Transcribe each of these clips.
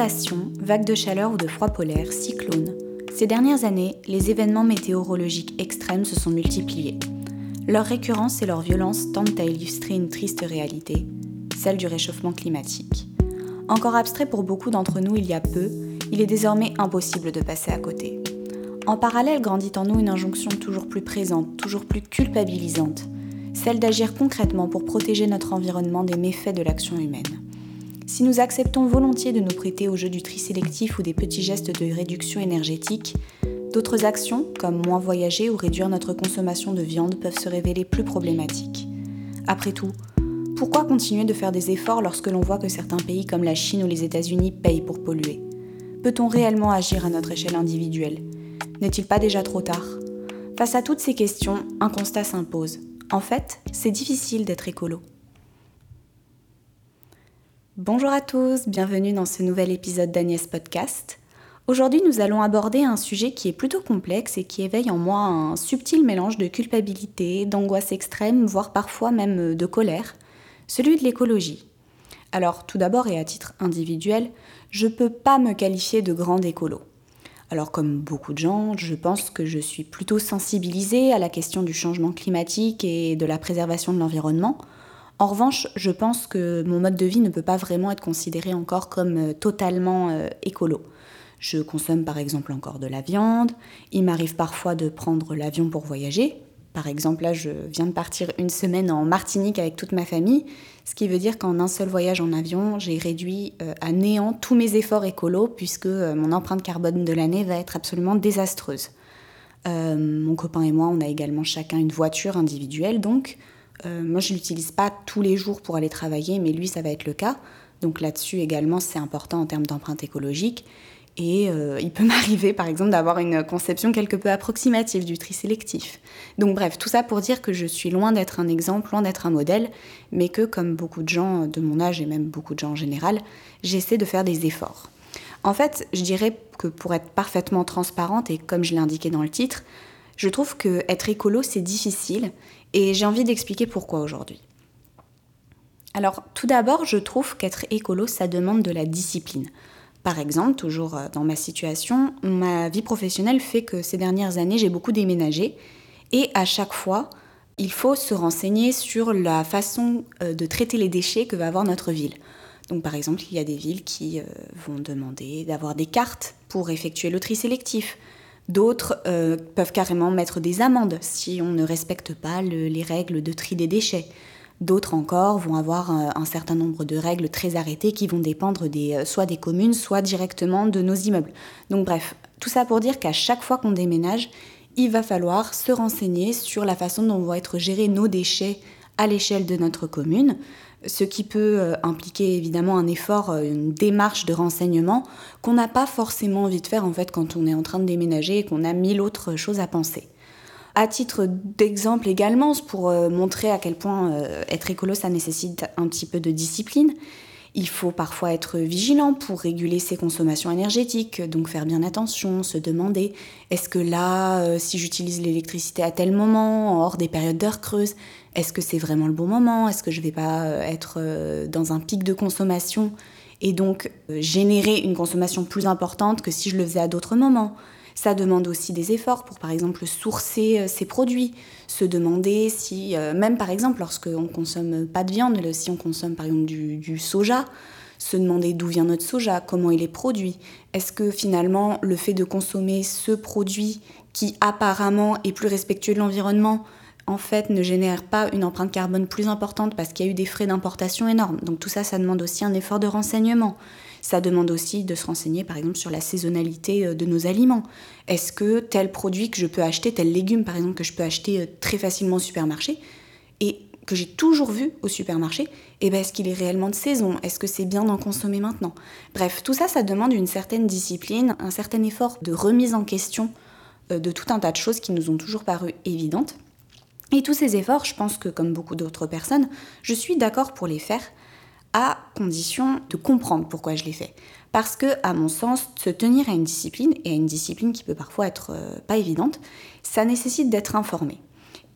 Vagues de chaleur ou de froid polaire, cyclones. Ces dernières années, les événements météorologiques extrêmes se sont multipliés. Leur récurrence et leur violence tentent à illustrer une triste réalité, celle du réchauffement climatique. Encore abstrait pour beaucoup d'entre nous il y a peu, il est désormais impossible de passer à côté. En parallèle grandit en nous une injonction toujours plus présente, toujours plus culpabilisante, celle d'agir concrètement pour protéger notre environnement des méfaits de l'action humaine. Si nous acceptons volontiers de nous prêter au jeu du tri sélectif ou des petits gestes de réduction énergétique, d'autres actions, comme moins voyager ou réduire notre consommation de viande, peuvent se révéler plus problématiques. Après tout, pourquoi continuer de faire des efforts lorsque l'on voit que certains pays comme la Chine ou les États-Unis payent pour polluer? Peut-on réellement agir à notre échelle individuelle? N'est-il pas déjà trop tard? Face à toutes ces questions, un constat s'impose. En fait, c'est difficile d'être écolo. Bonjour à tous, bienvenue dans ce nouvel épisode d'Agnès Podcast. Aujourd'hui, nous allons aborder un sujet qui est plutôt complexe et qui éveille en moi un subtil mélange de culpabilité, d'angoisse extrême, voire parfois même de colère, celui de l'écologie. Alors, tout d'abord et à titre individuel, je peux pas me qualifier de grande écolo. Alors, comme beaucoup de gens, je pense que je suis plutôt sensibilisée à la question du changement climatique et de la préservation de l'environnement. En revanche, je pense que mon mode de vie ne peut pas vraiment être considéré encore comme euh, totalement euh, écolo. Je consomme par exemple encore de la viande, il m'arrive parfois de prendre l'avion pour voyager. Par exemple, là, je viens de partir une semaine en Martinique avec toute ma famille, ce qui veut dire qu'en un seul voyage en avion, j'ai réduit euh, à néant tous mes efforts écolos puisque mon empreinte carbone de l'année va être absolument désastreuse. mon copain et moi, on a également chacun une voiture individuelle, donc euh, moi, je ne l'utilise pas tous les jours pour aller travailler, mais lui, ça va être le cas. Donc là-dessus également, c'est important en termes d'empreinte écologique. Et euh, il peut m'arriver, par exemple, d'avoir une conception quelque peu approximative du tri sélectif. Donc bref, tout ça pour dire que je suis loin d'être un exemple, loin d'être un modèle, mais que, comme beaucoup de gens de mon âge et même beaucoup de gens en général, j'essaie de faire des efforts. En fait, je dirais que pour être parfaitement transparente, et comme je l'ai indiqué dans le titre, je trouve que être écolo, c'est difficile et j'ai envie d'expliquer pourquoi aujourd'hui. Alors tout d'abord, je trouve qu'être écolo, ça demande de la discipline. Par exemple, toujours euh, dans ma situation, ma vie professionnelle fait que ces dernières années, j'ai beaucoup déménagé et à chaque fois, il faut se renseigner sur la façon euh, de traiter les déchets que va avoir notre ville. Donc par exemple, il y a des villes qui euh, vont demander d'avoir des cartes pour effectuer le tri sélectif. D'autres euh, peuvent carrément mettre des amendes si on ne respecte pas les règles de tri des déchets. D'autres encore vont avoir euh, un, certain nombre de règles très arrêtées qui vont dépendre euh, soit des communes, soit directement de nos immeubles. Donc bref, tout ça pour dire qu'à chaque fois qu'on déménage, il va falloir se renseigner sur la façon dont vont être gérés nos déchets à l'échelle de notre commune, ce qui peut euh, impliquer évidemment un effort, euh, une démarche de renseignement qu'on n'a pas forcément envie de faire en fait quand on est en train de déménager et qu'on a mille autres choses à penser. À titre d'exemple également, pour euh, montrer à quel point être écolo ça nécessite un petit peu de discipline, il faut parfois être vigilant pour réguler ses consommations énergétiques, donc faire bien attention, se demander est-ce que là, si j'utilise l'électricité à tel moment, hors des périodes d'heures creuses, est-ce que c'est vraiment le bon moment Est-ce que je ne vais pas euh, être euh, dans un pic de consommation et donc euh, générer une consommation plus importante que si je le faisais à d'autres moments ça demande aussi des efforts pour, par exemple, sourcer ces produits, se demander si, même par exemple, lorsqu'on consomme pas de viande, si on consomme par exemple du, du soja, se demander d'où vient notre soja, comment il est produit. Est-ce que finalement, le fait de consommer ce produit qui apparemment est plus respectueux de l'environnement, en fait ne génère pas une empreinte carbone plus importante parce qu'il y a eu des frais d'importation énormes. Donc tout ça, ça demande aussi un effort de renseignement. Ça demande aussi de se renseigner par exemple sur la saisonnalité euh, de nos aliments. Est-ce que tel produit que je peux acheter, tel légume par exemple que je peux acheter euh, très facilement au supermarché et que j'ai toujours vu au supermarché, eh ben, est-ce qu'il est réellement de saison? Est-ce que c'est bien d'en consommer maintenant? Bref, tout ça, ça demande une certaine discipline, un certain effort de remise en question euh, de tout un tas de choses qui nous ont toujours paru évidentes. Et tous ces efforts, je pense que comme beaucoup d'autres personnes, je suis d'accord pour les faire à condition de comprendre pourquoi je les fais. Parce que, à mon sens, se tenir à une discipline, et à une discipline qui peut parfois être euh, pas évidente, ça nécessite d'être informé.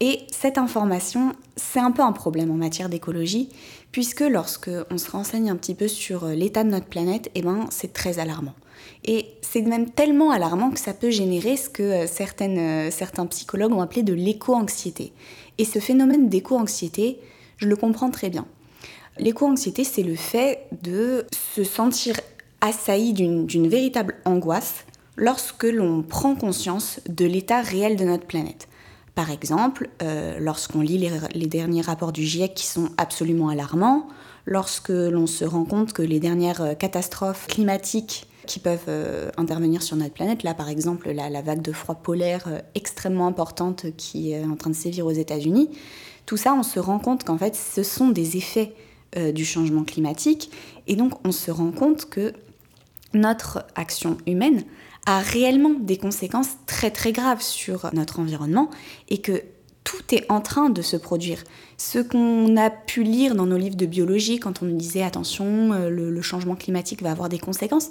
Et cette information, c'est un peu un problème en matière d'écologie, puisque lorsque on se renseigne un petit peu sur l'état de notre planète, eh ben, c'est très alarmant. Et c'est même tellement alarmant que ça peut générer ce que certaines, certains psychologues ont appelé de l'éco-anxiété. Et ce phénomène d'éco-anxiété, je le comprends très bien. L'éco-anxiété, c'est le fait de se sentir assailli d'une véritable angoisse lorsque l'on prend conscience de l'état réel de notre planète. Par exemple, euh, lorsqu'on lit les, derniers rapports du GIEC qui sont absolument alarmants, lorsque l'on se rend compte que les dernières euh, catastrophes climatiques qui peuvent euh, intervenir sur notre planète, là par exemple la, la vague de froid polaire extrêmement importante qui est en train de sévir aux États-Unis, tout ça on se rend compte qu'en fait ce sont des effets du changement climatique et donc on se rend compte que notre action humaine a réellement des conséquences très très graves sur notre environnement et que tout est en train de se produire. Ce qu'on a pu lire dans nos livres de biologie quand on nous disait attention, euh, le, changement climatique va avoir des conséquences,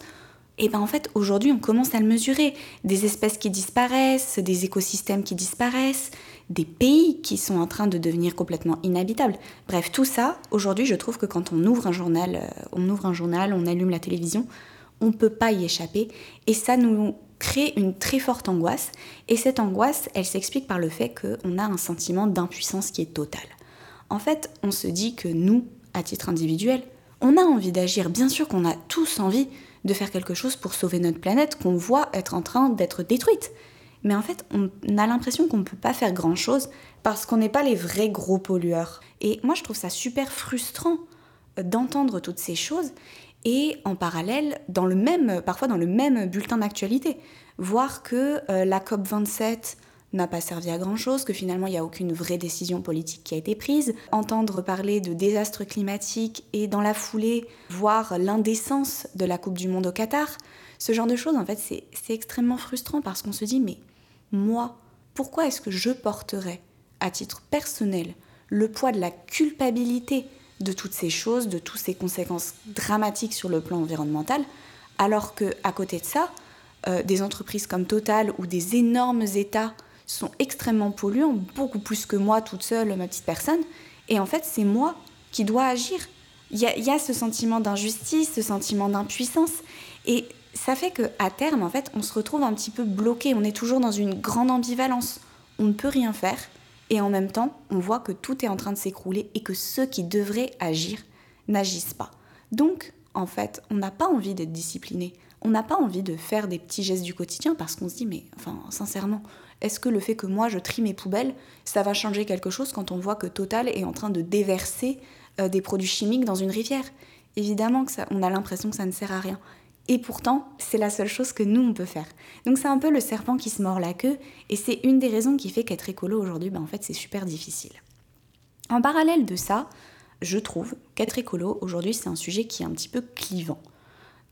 et eh bien en fait aujourd'hui on commence à le mesurer. Des espèces qui disparaissent, des écosystèmes qui disparaissent, des pays qui sont en train de devenir complètement inhabitables. Bref, tout ça, aujourd'hui je trouve que quand on ouvre un journal, euh, on ouvre un journal, on allume la télévision, on ne peut pas y échapper. Et ça nous crée une très forte angoisse. Et cette angoisse, elle s'explique par le fait qu'on a un sentiment d'impuissance qui est total. En fait, on se dit que nous, à titre individuel, on a envie d'agir. Bien sûr qu'on a tous envie de faire quelque chose pour sauver notre planète qu'on voit être en train d'être détruite. Mais en fait, on a l'impression qu'on ne peut pas faire grand-chose parce qu'on n'est pas les vrais gros pollueurs. Et moi, je trouve ça super frustrant d'entendre toutes ces choses et en parallèle, dans le même, parfois dans le même bulletin d'actualité, voir que euh, la COP27 n'a pas servi à grand-chose, que finalement il n'y a aucune vraie décision politique qui a été prise, entendre parler de désastres climatiques et dans la foulée voir l'indécence de la Coupe du Monde au Qatar, ce genre de choses, en fait, c'est extrêmement frustrant parce qu'on se dit, mais moi, pourquoi est-ce que je porterais, à titre personnel, le poids de la culpabilité de toutes ces choses, de toutes ces conséquences dramatiques sur le plan environnemental, alors que à côté de ça, euh, des entreprises comme Total ou des énormes États sont extrêmement polluants, beaucoup plus que moi toute seule, ma petite personne. Et en fait, c'est moi qui dois agir. Il y, y a, ce sentiment d'injustice, ce sentiment d'impuissance. Et ça fait qu'à terme, en fait, on se retrouve un petit peu bloqué. On est toujours dans une grande ambivalence. On ne peut rien faire et en même temps, on voit que tout est en train de s'écrouler et que ceux qui devraient agir n'agissent pas. Donc, en fait, on n'a pas envie d'être discipliné. On n'a pas envie de faire des petits gestes du quotidien parce qu'on se dit, mais enfin, sincèrement, est-ce que le fait que moi je trie mes poubelles, ça va changer quelque chose quand on voit que Total est en train de déverser euh, des produits chimiques dans une rivière? Évidemment que ça, on a l'impression que ça ne sert à rien. Et pourtant, c'est la seule chose que nous, on peut faire. Donc c'est un peu le serpent qui se mord la queue, et c'est une des raisons qui fait qu'être écolo aujourd'hui, ben, en fait, c'est super difficile. En parallèle de ça, je trouve qu'être écolo aujourd'hui, c'est un sujet qui est un petit peu clivant.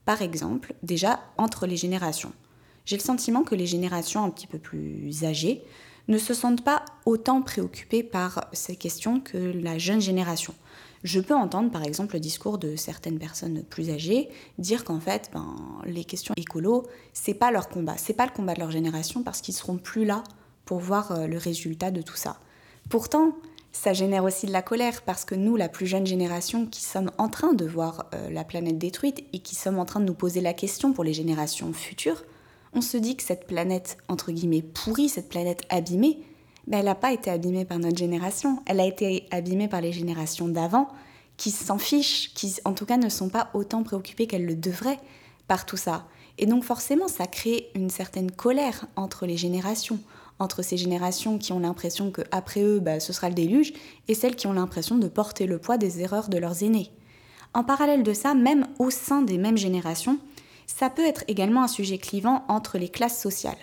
Par exemple, déjà, entre les générations. J'ai le sentiment que les générations un petit peu plus âgées ne se sentent pas autant préoccupées par ces questions que la jeune génération je peux entendre par exemple le discours de certaines personnes plus âgées dire qu'en fait, ben, les questions écolo, c'est pas leur combat, c'est pas le combat de leur génération parce qu'ils seront plus là pour voir euh, le résultat de tout ça. Pourtant, ça génère aussi de la colère parce que nous, la plus jeune génération, qui sommes en train de voir euh, la planète détruite et qui sommes en train de nous poser la question pour les générations futures, on se dit que cette planète, entre pourrie, cette planète abîmée, ben, elle n'a pas été abîmée par notre génération, elle a été abîmée par les générations d'avant, qui s'en fichent, qui en tout cas ne sont pas autant préoccupées qu'elles le devraient par tout ça. Et donc forcément, ça crée une certaine colère entre les générations, entre ces générations qui ont l'impression qu'après eux, ben, ce sera le déluge, et celles qui ont l'impression de porter le poids des erreurs de leurs aînés. En parallèle de ça, même au sein des mêmes générations, ça peut être également un sujet clivant entre les classes sociales.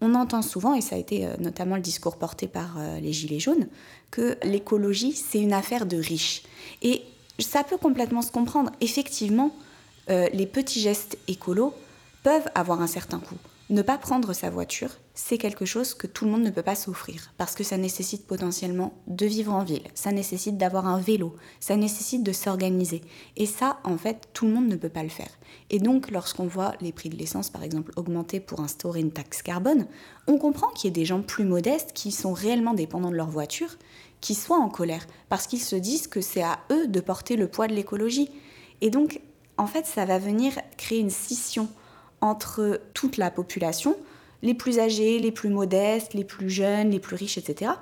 On entend souvent, et ça a été euh, notamment le discours porté par euh, les Gilets jaunes, que l'écologie, c'est une affaire de riches. Et ça peut complètement se comprendre. Effectivement, euh, les petits gestes écolos peuvent avoir un certain coût. Ne pas prendre sa voiture, c'est quelque chose que tout le monde ne peut pas s'offrir, parce que ça nécessite potentiellement de vivre en ville, ça nécessite d'avoir un vélo, ça nécessite de s'organiser. Et ça, en fait, tout le monde ne peut pas le faire. Et donc, lorsqu'on voit les prix de l'essence, par exemple, augmenter pour instaurer une taxe carbone, on comprend qu'il y ait des gens plus modestes qui sont réellement dépendants de leur voiture, qui soient en colère, parce qu'ils se disent que c'est à eux de porter le poids de l'écologie. Et donc, en fait, ça va venir créer une scission entre toute la population, les plus âgés, les plus modestes, les plus jeunes, les plus riches, etc.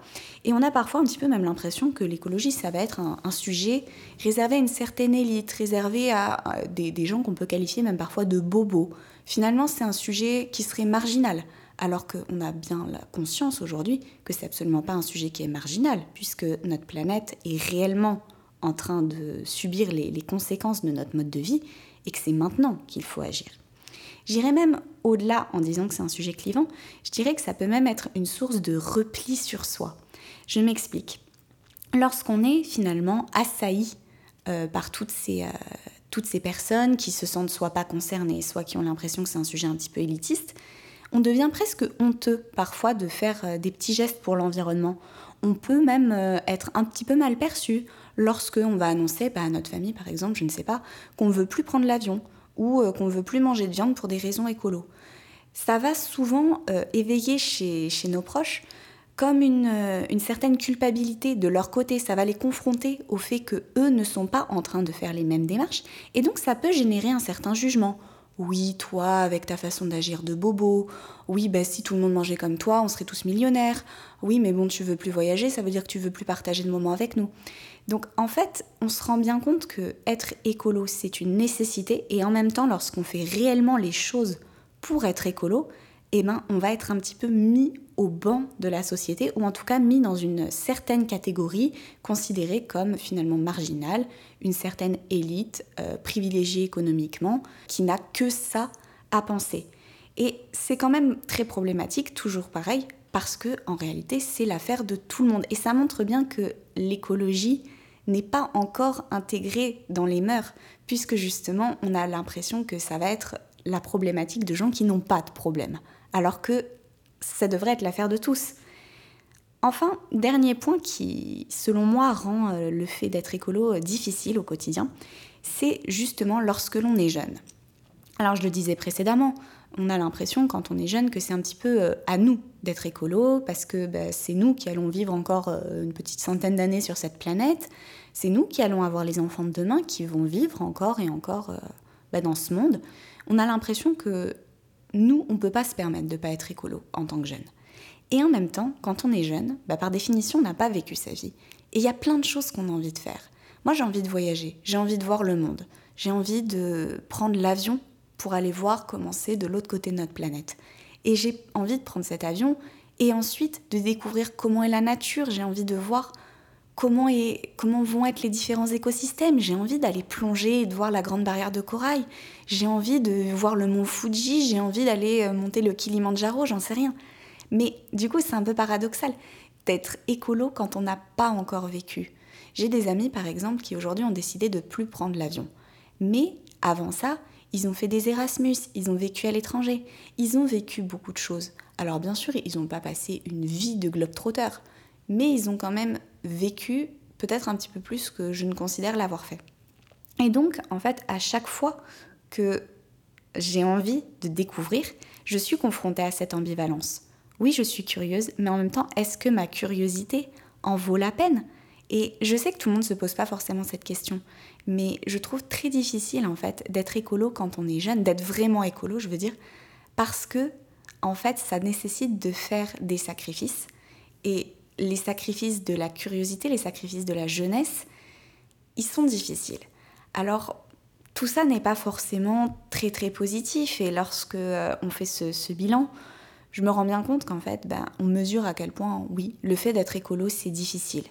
Et on a parfois un petit peu même l'impression que l'écologie, ça va être un, sujet réservé à une certaine élite, réservé à, des, gens qu'on peut qualifier même parfois de bobos. Finalement, c'est un sujet qui serait marginal, alors qu'on a bien la conscience aujourd'hui que c'est absolument pas un sujet qui est marginal, puisque notre planète est réellement en train de subir les conséquences de notre mode de vie et que c'est maintenant qu'il faut agir. J'irais même au-delà en disant que c'est un sujet clivant, je dirais que ça peut même être une source de repli sur soi. Je m'explique. Lorsqu'on est finalement assailli euh, par toutes ces, euh, toutes ces personnes qui se sentent soit pas concernées, soit qui ont l'impression que c'est un sujet un petit peu élitiste, on devient presque honteux parfois de faire euh, des petits gestes pour l'environnement. On peut même être un petit peu mal perçu lorsqu'on va annoncer bah, à notre famille, par exemple, je ne sais pas, qu'on ne veut plus prendre l'avion, ou euh, qu'on ne veut plus manger de viande pour des raisons écolo. Ça va souvent euh, éveiller chez, nos proches comme euh, une, certaine culpabilité de leur côté. Ça va les confronter au fait que eux ne sont pas en train de faire les mêmes démarches. Et donc ça peut générer un certain jugement. Oui, toi, avec ta façon d'agir de bobo. Oui, bah, si tout le monde mangeait comme toi, on serait tous millionnaires. Oui, mais bon, tu veux plus voyager, ça veut dire que tu veux plus partager de moments avec nous. Donc en fait, on se rend bien compte que être écolo, c'est une nécessité et en même temps, lorsqu'on fait réellement les choses pour être écolo, eh ben, on va être un petit peu mis au banc de la société ou en tout cas mis dans une certaine catégorie considérée comme finalement marginale, une certaine élite euh, privilégiée économiquement qui n'a que ça à penser. Et c'est quand même très problématique, toujours pareil, parce que en réalité c'est l'affaire de tout le monde et ça montre bien que l'écologie n'est pas encore intégrée dans les mœurs, puisque justement on a l'impression que ça va être la problématique de gens qui n'ont pas de problème, alors que ça devrait être l'affaire de tous. Enfin, dernier point qui, selon moi, rend euh, le fait d'être écolo euh, difficile au quotidien, c'est justement lorsque l'on est jeune. Alors je le disais précédemment, on a l'impression quand on est jeune que c'est un petit peu euh, à nous d'être écolo, parce que bah, c'est nous qui allons vivre encore une petite centaine d'années sur cette planète, c'est nous qui allons avoir les enfants de demain qui vont vivre encore et encore bah, dans ce monde. On a l'impression que nous, on ne peut pas se permettre de ne pas être écolo en tant que jeune. Et en même temps, quand on est jeune, bah, par définition, on n'a pas vécu sa vie. Et il y a plein de choses qu'on a envie de faire. Moi, j'ai envie de voyager, j'ai envie de voir le monde, j'ai envie de prendre l'avion pour aller voir comment c'est de l'autre côté de notre planète. Et j'ai envie de prendre cet avion et ensuite de découvrir comment est la nature. J'ai envie de voir comment, comment vont être les différents écosystèmes? J'ai envie d'aller plonger et de voir la grande barrière de corail. J'ai envie de voir le mont Fuji. J'ai envie d'aller euh, monter le Kilimanjaro, j'en sais rien. Mais du coup, c'est un peu paradoxal d'être écolo quand on n'a pas encore vécu. J'ai des amis, par exemple, qui aujourd'hui ont décidé de plus prendre l'avion. Mais avant ça, ils ont fait des Erasmus, ils ont vécu à l'étranger, ils ont vécu beaucoup de choses. Alors bien sûr, ils n'ont pas passé une vie de globe-trotter, mais ils ont quand même vécu peut-être un petit peu plus que je ne considère l'avoir fait. Et donc, en fait, à chaque fois que j'ai envie de découvrir, je suis confrontée à cette ambivalence. Oui, je suis curieuse, mais en même temps, est-ce que ma curiosité en vaut la peine? Et je sais que tout le monde ne se pose pas forcément cette question. Mais je trouve très difficile en fait d'être écolo quand on est jeune, d'être vraiment écolo, je veux dire, parce que en fait, ça nécessite de faire des sacrifices et les sacrifices de la curiosité, les sacrifices de la jeunesse, ils sont difficiles. Alors, tout ça n'est pas forcément très très positif et lorsque euh, on fait ce, bilan, je me rends bien compte qu'en fait, ben, on mesure à quel point, oui, le fait d'être écolo, c'est difficile.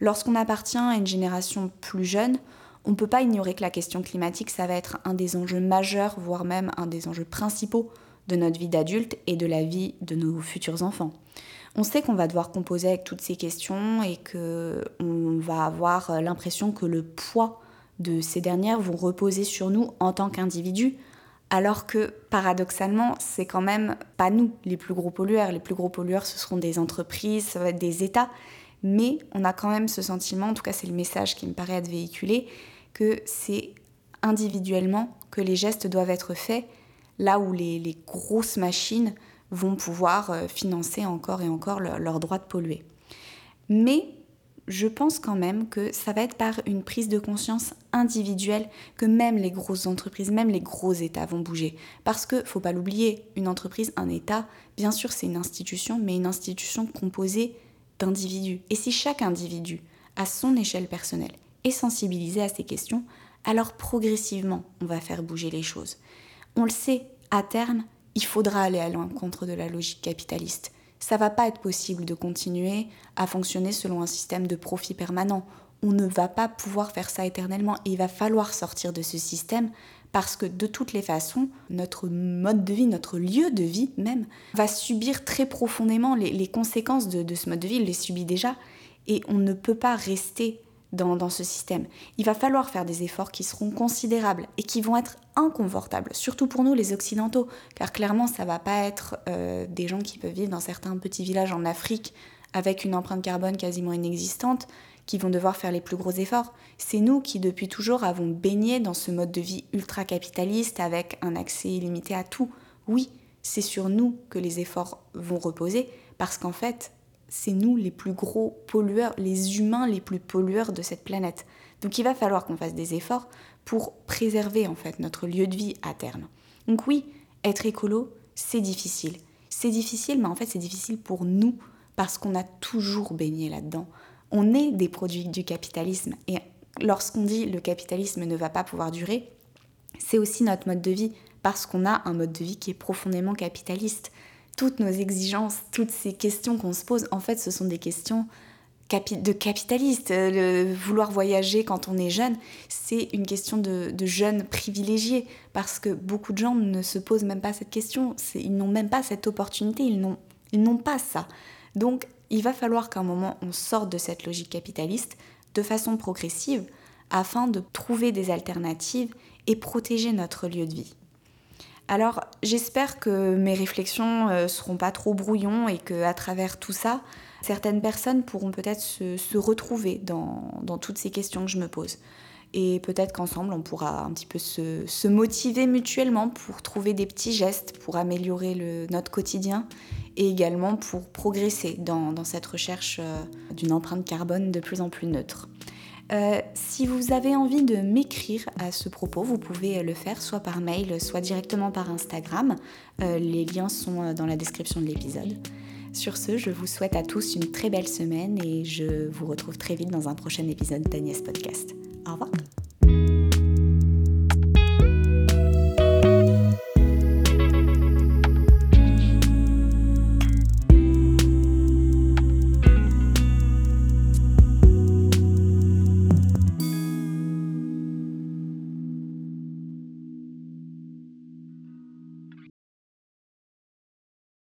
Lorsqu'on appartient à une génération plus jeune, on ne peut pas ignorer que la question climatique, ça va être un des enjeux majeurs, voire même un des enjeux principaux de notre vie d'adulte et de la vie de nos futurs enfants. On sait qu'on va devoir composer avec toutes ces questions et qu'on va avoir l'impression que le poids de ces dernières vont reposer sur nous en tant qu'individus, Alors que paradoxalement, c'est quand même pas nous les plus gros pollueurs. Les plus gros pollueurs, ce seront des entreprises, ça va des États. Mais on a quand même ce sentiment, en tout cas c'est le message qui me paraît être véhiculé, que c'est individuellement que les gestes doivent être faits, là où les, grosses machines vont pouvoir euh, financer encore et encore leur droit de polluer. Mais je pense quand même que ça va être par une prise de conscience individuelle que même les grosses entreprises, même les gros États vont bouger. Parce que, faut pas l'oublier, une entreprise, un État, bien sûr c'est une institution, mais une institution composée d'individus. Et si chaque individu, à son échelle personnelle, est sensibilisé à ces questions, alors progressivement, on va faire bouger les choses. On le sait, à terme, il faudra aller à l'encontre de la logique capitaliste. Ça va pas être possible de continuer à fonctionner selon un système de profit permanent. On ne va pas pouvoir faire ça éternellement. Et il va falloir sortir de ce système parce que de toutes les façons, notre mode de vie, notre lieu de vie même, va subir très profondément les, conséquences de, de, ce mode de vie, il les subit déjà, et on ne peut pas rester dans, ce système. Il va falloir faire des efforts qui seront considérables et qui vont être inconfortables, surtout pour nous les Occidentaux, car clairement ça va pas être euh, des gens qui peuvent vivre dans certains petits villages en Afrique avec une empreinte carbone quasiment inexistante qui vont devoir faire les plus gros efforts. C'est nous qui depuis toujours avons baigné dans ce mode de vie ultra-capitaliste avec un accès illimité à tout. Oui, c'est sur nous que les efforts vont reposer parce qu'en fait, c'est nous les plus gros pollueurs, les humains les plus pollueurs de cette planète. Donc il va falloir qu'on fasse des efforts pour préserver en fait notre lieu de vie à terme. Donc oui, être écolo, c'est difficile. C'est difficile, mais en fait c'est difficile pour nous parce qu'on a toujours baigné là-dedans. On est des produits du capitalisme et lorsqu'on dit le capitalisme ne va pas pouvoir durer, c'est aussi notre mode de vie parce qu'on a un mode de vie qui est profondément capitaliste toutes nos exigences, toutes ces questions qu'on se pose, en fait, ce sont des questions de capitalistes. Le vouloir voyager quand on est jeune, c'est une question de, jeunes privilégiés, parce que beaucoup de gens ne se posent même pas cette question, ils n'ont même pas cette opportunité, ils n'ont pas ça. Donc, il va falloir qu'à un moment, on sorte de cette logique capitaliste de façon progressive, afin de trouver des alternatives et protéger notre lieu de vie. Alors j'espère que mes réflexions euh, seront pas trop brouillons et que à travers tout ça, certaines personnes pourront peut-être se, retrouver dans, toutes ces questions que je me pose. Et peut-être qu'ensemble, on pourra un petit peu se, motiver mutuellement pour trouver des petits gestes pour améliorer notre quotidien et également pour progresser dans, cette recherche euh, d'une empreinte carbone de plus en plus neutre. Euh, si vous avez envie de m'écrire à ce propos, vous pouvez le faire soit par mail, soit directement par Instagram. Euh, les liens sont euh, dans la description de l'épisode. Sur ce, je vous souhaite à tous une très belle semaine et je vous retrouve très vite dans un prochain épisode d'Agnès Podcast. Au revoir.